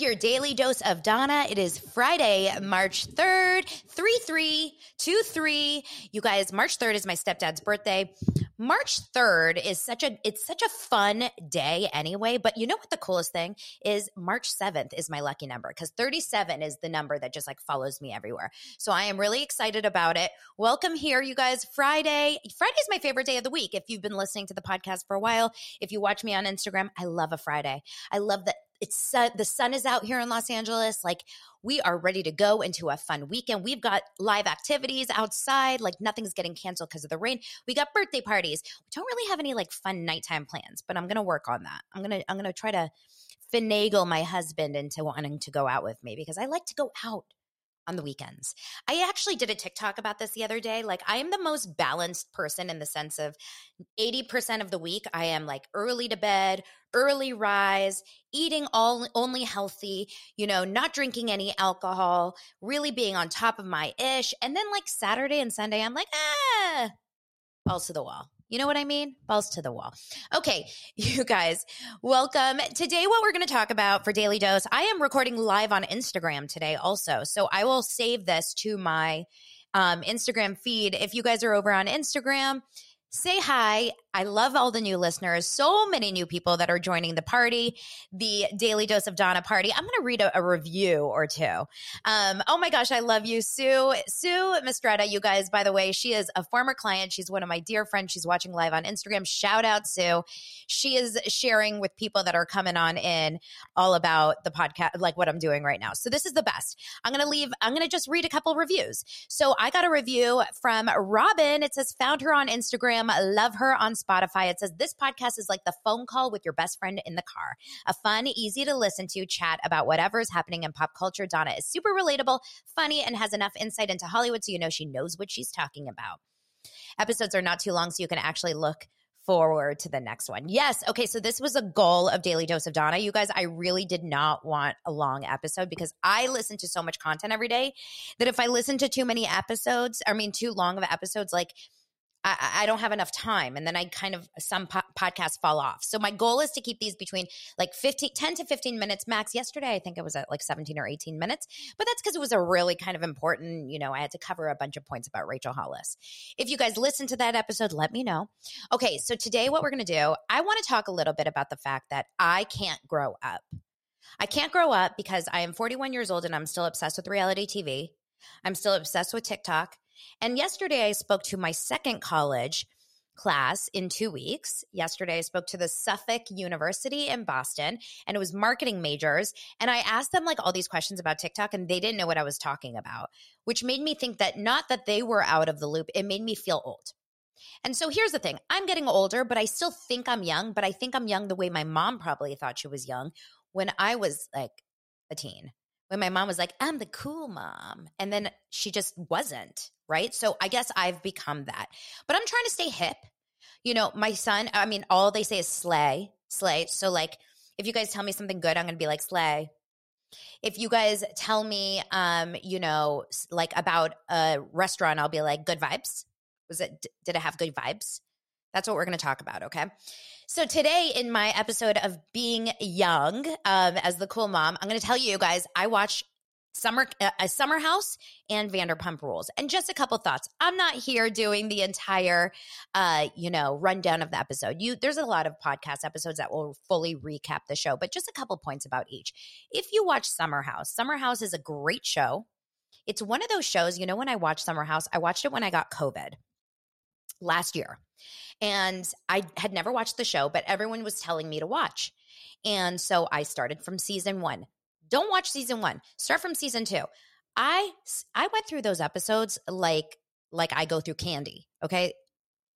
Your daily dose of Donna. It is Friday, March 3rd, 3323. You guys, March 3rd is my stepdad's birthday. March 3rd is such a it's such a fun day anyway, but you know what the coolest thing is March 7th is my lucky number cuz 37 is the number that just like follows me everywhere. So I am really excited about it. Welcome here you guys. Friday. Friday is my favorite day of the week if you've been listening to the podcast for a while. If you watch me on Instagram, I love a Friday. I love that it's the sun is out here in Los Angeles. Like we are ready to go into a fun weekend. We've got live activities outside. Like nothing's getting canceled because of the rain. We got birthday parties. We don't really have any like fun nighttime plans, but I'm gonna work on that. I'm gonna I'm gonna try to finagle my husband into wanting to go out with me because I like to go out on the weekends. I actually did a TikTok about this the other day. Like, I am the most balanced person in the sense of 80% of the week, I am like early to bed, early rise, eating all only healthy, you know, not drinking any alcohol, really being on top of my ish. And then like Saturday and Sunday, I'm like, ah, balls to the wall. You know what I mean? Balls to the wall. Okay, you guys, welcome. Today, what we're going to talk about for Daily Dose, I am recording live on Instagram today also. So I will save this to my um, Instagram feed. If you guys are over on Instagram, say hi I love all the new listeners. So many new people that are joining the party, the Daily Dose of Donna party. I'm going to read a, a, review or two. Um, oh my gosh, I love you, Sue. Sue Mistretta, you guys, by the way, she is a former client. She's one of my dear friends. She's watching live on Instagram. Shout out, Sue. She is sharing with people that are coming on in all about the podcast, like what I'm doing right now. So this is the best. I'm going to leave, I'm going to just read a couple reviews. So I got a review from Robin. It says, found her on Instagram, love her on Spotify. It says this podcast is like the phone call with your best friend in the car. A fun, easy to listen to chat about whatever is happening in pop culture. Donna is super relatable, funny, and has enough insight into Hollywood so you know she knows what she's talking about. Episodes are not too long, so you can actually look forward to the next one. Yes. Okay. So this was a goal of Daily Dose of Donna. You guys, I really did not want a long episode because I listen to so much content every day that if I listen to too many episodes, I mean, too long of episodes, like I, I, don't have enough time. And then I kind of, some po- podcasts fall off. So my goal is to keep these between like 15, 10 to 15 minutes max. Yesterday, I think it was at like 17 or 18 minutes, but that's because it was a really kind of important, you know, I had to cover a bunch of points about Rachel Hollis. If you guys listen to that episode, let me know. Okay. So today, what we're going to do, I want to talk a little bit about the fact that I can't grow up. I can't grow up because I am 41 years old and I'm still obsessed with reality TV. I'm still obsessed with TikTok. And yesterday I spoke to my second college class in two weeks. Yesterday, I spoke to the Suffolk University in Boston, and it was marketing majors. And I asked them like all these questions about TikTok, and they didn't know what I was talking about, which made me think that not that they were out of the loop, it made me feel old. And so here's the thing I'm getting older, but I still think I'm young, but I think I'm young the way my mom probably thought she was young when I was like a teen when my mom was like, I'm the cool mom. And then she just wasn't, right? So I guess I've become that. But I'm trying to stay hip. You know, my son, I mean, all they say is slay, slay. So, like, if you guys tell me something good, I'm going to be like, slay. If you guys tell me, um, you know, like about a restaurant, I'll be like, good vibes. Was it, did it have good vibes? That's what we're going to talk about, okay? So today in my episode of Being Young um, as the cool mom, I'm going to tell you guys I watch Summer, uh, a summer house and Vanderpump Rules. And just a couple thoughts. I'm not here doing the entire, uh, you know, rundown of the episode. You, there's a lot of podcast episodes that will fully recap the show, but just a couple points about each. If you watch Summer House, Summer House is a great show. It's one of those shows, you know, when I watched Summer House, I watched it when I got COVID last year. And I had never watched the show, but everyone was telling me to watch. And so I started from season one. Don't watch season one. Start from season two. I I went through those episodes like like I go through candy. Okay,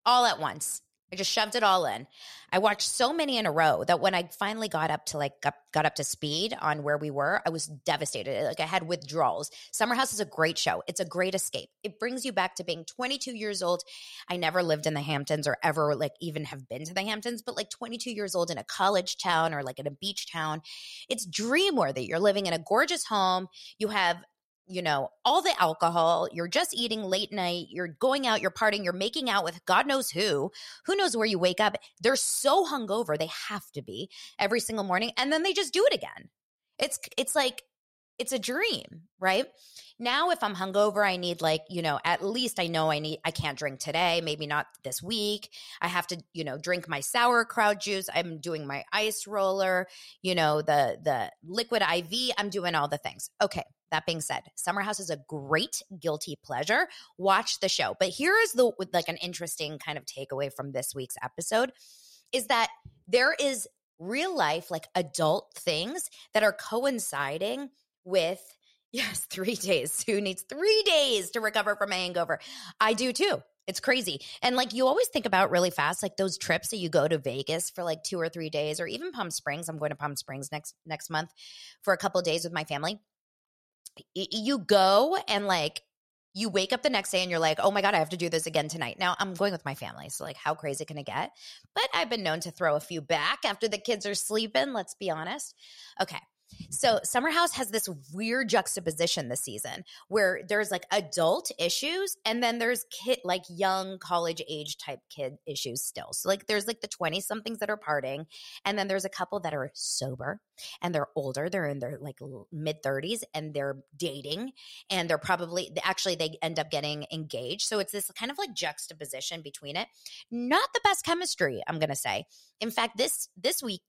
all at once. I just shoved it all in. I watched so many in a row that when I finally got up to like got, got up to speed on where we were, I was devastated. Like I had withdrawals. Summer House is a great show. It's a great escape. It brings you back to being 22 years old. I never lived in the Hamptons or ever like even have been to the Hamptons, but like 22 years old in a college town or like in a beach town. It's dream worthy. You're living in a gorgeous home. You have you know, all the alcohol, you're just eating late night, you're going out, you're partying, you're making out with God knows who, who knows where you wake up. They're so hungover, they have to be every single morning, and then they just do it again. It's it's like it's a dream, right? Now, if I'm hungover, I need like, you know, at least I know I need, I can't drink today, maybe not this week. I have to, you know, drink my sauerkraut juice. I'm doing my ice roller, you know, the, the liquid IV. I'm doing all the things. Okay. That being said, Summer House is a great guilty pleasure. Watch the show. But here is the, like an interesting kind of takeaway from this week's episode is that there is real life, like adult things that are coinciding with Yes, three days. Who needs three days to recover from a hangover? I do too. It's crazy. And like you always think about really fast, like those trips that you go to Vegas for like two or three days, or even Palm Springs. I'm going to Palm Springs next next month for a couple days with my family. Y- you go and like you wake up the next day and you're like, oh my God, I have to do this again tonight. Now I'm going with my family. So, like, how crazy can it get? But I've been known to throw a few back after the kids are sleeping. Let's be honest. Okay. So Summer House has this weird juxtaposition this season where there's like adult issues and then there's kid like young college age type kid issues still. So like there's like the 20 somethings that are partying and then there's a couple that are sober and they're older. They're in their like mid 30s and they're dating and they're probably actually they end up getting engaged. So it's this kind of like juxtaposition between it. Not the best chemistry, I'm going to say. In fact, this this week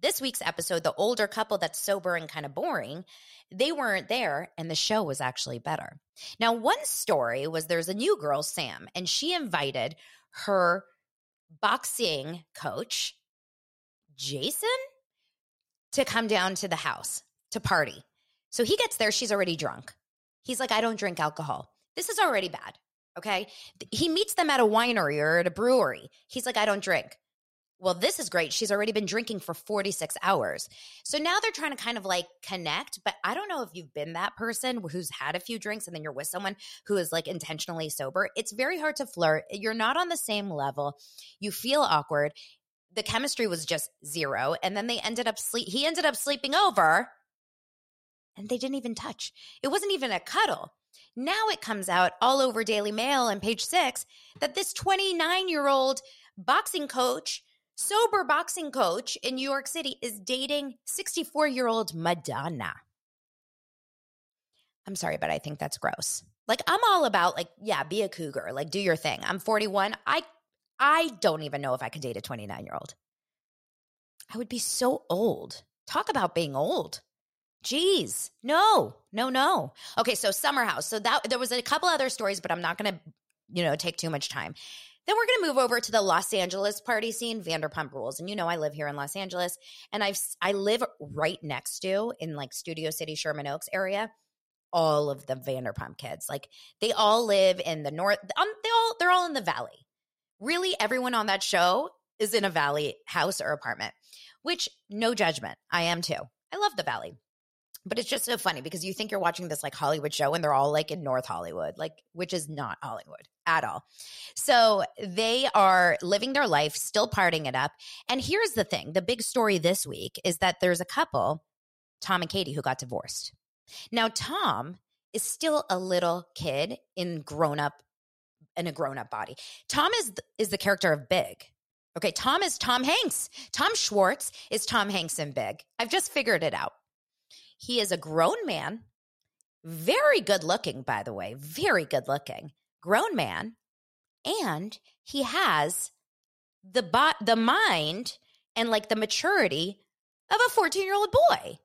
this week's episode, the older couple that's sober and kind of boring, they weren't there and the show was actually better. Now, one story was there's a new girl, Sam, and she invited her boxing coach, Jason, to come down to the house to party. So he gets there, she's already drunk. He's like, I don't drink alcohol. This is already bad. Okay. He meets them at a winery or at a brewery. He's like, I don't drink well, this is great. She's already been drinking for 46 hours. So now they're trying to kind of like connect. But I don't know if you've been that person who's had a few drinks and then you're with someone who is like intentionally sober. It's very hard to flirt. You're not on the same level. You feel awkward. The chemistry was just zero. And then they ended up sleep. He ended up sleeping over and they didn't even touch. It wasn't even a cuddle. Now it comes out all over Daily Mail and page six that this 29 year old boxing coach sober boxing coach in New York City is dating 64 year old Madonna. I'm sorry, but I think that's gross. Like I'm all about like, yeah, be a cougar, like do your thing. I'm 41. I I don't even know if I could date a 29 year old. I would be so old. Talk about being old. Jeez. No, no, no. Okay, so Summer House. So that there was a couple other stories, but I'm not gonna, you know, take too much time. Then we're going to move over to the Los Angeles party scene, Vanderpump Rules. And you know, I live here in Los Angeles, and I've I live right next to in like Studio City, Sherman Oaks area. All of the Vanderpump kids, like they all live in the north. Um, they all they're all in the valley. Really, everyone on that show is in a valley house or apartment. Which, no judgment, I am too. I love the valley but it's just so funny because you think you're watching this like Hollywood show and they're all like in North Hollywood, like which is not Hollywood at all. So they are living their life, still parting it up. And here's the thing, the big story this week is that there's a couple, Tom and Katie, who got divorced. Now Tom is still a little kid in grown up in a grown up body. Tom is is the character of Big. Okay, Tom is Tom Hanks. Tom Schwartz is Tom Hanks in Big. I've just figured it out. He is a grown man very good looking, by the way, very good looking, grown man, and he has the bo- the mind and like the maturity of a 14 year old boy.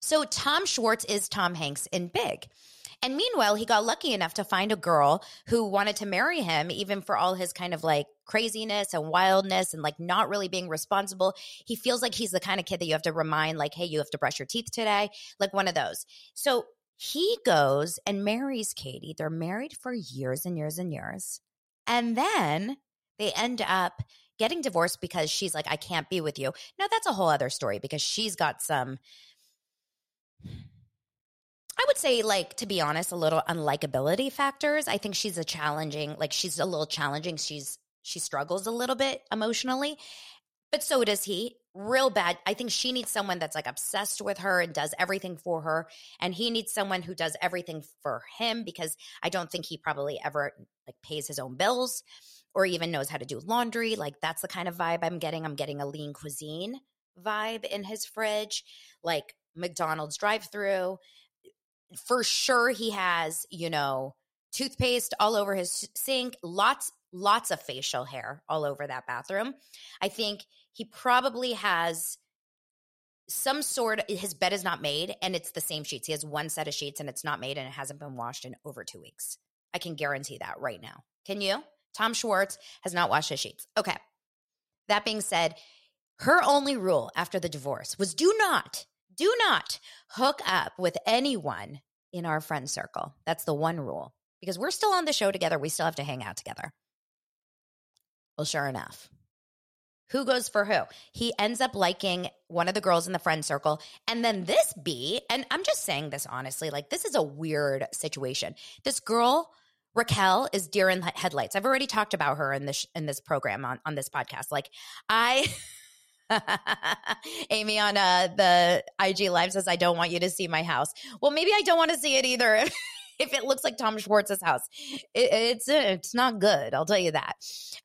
So Tom Schwartz is Tom Hanks in Big. And meanwhile, he got lucky enough to find a girl who wanted to marry him, even for all his kind of like craziness and wildness and like not really being responsible. He feels like he's the kind of kid that you have to remind, like, hey, you have to brush your teeth today, like one of those. So he goes and marries Katie. They're married for years and years and years. And then they end up getting divorced because she's like, I can't be with you. Now, that's a whole other story because she's got some, I would say, like, to be honest, a little unlikability factors. I think she's a challenging, like, she's a little challenging. She's, she struggles a little bit emotionally, but so does he. Real bad. I think she needs someone that's like obsessed with her and does everything for her. And he needs someone who does everything for him because I don't think he probably ever like pays his own bills or even knows how to do laundry. Like that's the kind of vibe I'm getting. I'm getting a lean cuisine vibe in his fridge, like McDonald's drive through. For sure, he has, you know, toothpaste all over his sink, lots, lots of facial hair all over that bathroom. I think he probably has some sort his bed is not made and it's the same sheets. He has one set of sheets and it's not made and it hasn't been washed in over two weeks. I can guarantee that right now. Can you? Tom Schwartz has not washed his sheets. Okay. That being said, her only rule after the divorce was do not, do not hook up with anyone in our friend circle. That's the one rule because we're still on the show together. We still have to hang out together. Well, sure enough. Who goes for who? He ends up liking one of the girls in the friend circle. And then this B, and I'm just saying this honestly, like this is a weird situation. This girl Raquel is deer in headlights. I've already talked about her in this in this program on on this podcast. Like I Amy on uh, the IG live says I don't want you to see my house. Well, maybe I don't want to see it either. if it looks like Tom Schwartz's house, it, it's it's not good. I'll tell you that.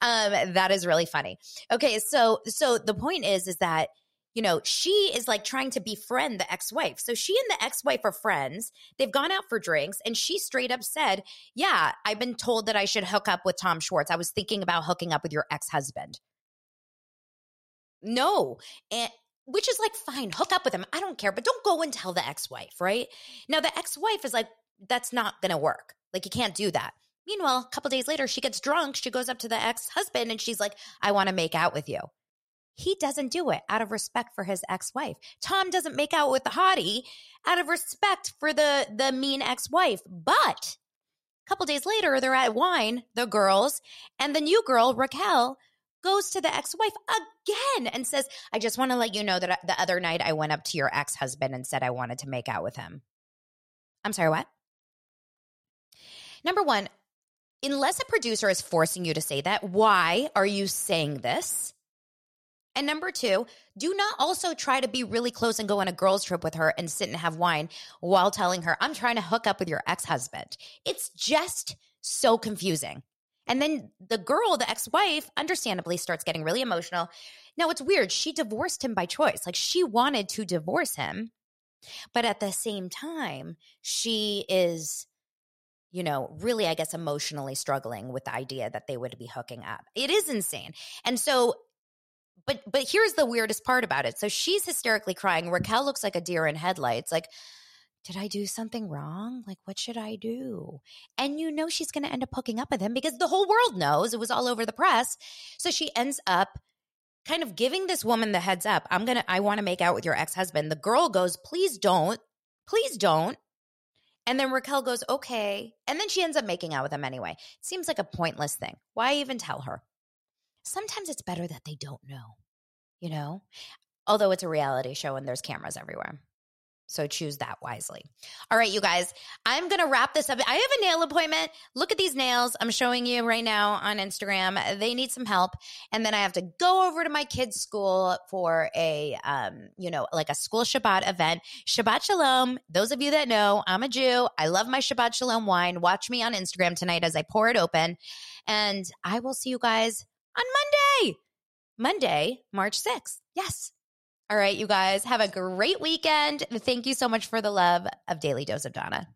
Um, that is really funny. Okay, so so the point is is that you know, she is like trying to befriend the ex wife. So she and the ex wife are friends. They've gone out for drinks, and she straight up said, Yeah, I've been told that I should hook up with Tom Schwartz. I was thinking about hooking up with your ex husband. No. And which is like, fine, hook up with him. I don't care, but don't go and tell the ex wife, right? Now, the ex wife is like, That's not going to work. Like, you can't do that. Meanwhile, a couple days later, she gets drunk. She goes up to the ex husband and she's like, I want to make out with you. He doesn't do it out of respect for his ex-wife. Tom doesn't make out with the hottie out of respect for the the mean ex-wife. But a couple days later, they're at wine, the girls, and the new girl, Raquel, goes to the ex-wife again and says, "I just want to let you know that the other night I went up to your ex-husband and said I wanted to make out with him." I'm sorry, what? Number 1, unless a producer is forcing you to say that, why are you saying this? And number two, do not also try to be really close and go on a girls' trip with her and sit and have wine while telling her, I'm trying to hook up with your ex husband. It's just so confusing. And then the girl, the ex wife, understandably starts getting really emotional. Now, it's weird. She divorced him by choice. Like she wanted to divorce him. But at the same time, she is, you know, really, I guess, emotionally struggling with the idea that they would be hooking up. It is insane. And so but but here's the weirdest part about it. So she's hysterically crying. Raquel looks like a deer in headlights. Like, did I do something wrong? Like, what should I do? And you know she's going to end up hooking up with him because the whole world knows it was all over the press. So she ends up kind of giving this woman the heads up. I'm going to, I want to make out with your ex husband. The girl goes, please don't. Please don't. And then Raquel goes, okay. And then she ends up making out with him anyway. Seems like a pointless thing. Why even tell her? sometimes it's better that they don't know, you know? Although it's a reality show and there's cameras everywhere. So choose that wisely. All right, you guys, I'm going to wrap this up. I have a nail appointment. Look at these nails I'm showing you right now on Instagram. They need some help. And then I have to go over to my kids' school for a, um, you know, like a school Shabbat event. Shabbat Shalom. Those of you that know, I'm a Jew. I love my Shabbat Shalom wine. Watch me on Instagram tonight as I pour it open. And I will see you guys on Monday. Monday, March 6th. Yes. All right, you guys, have a great weekend. Thank you so much for the love of Daily Dose of Donna.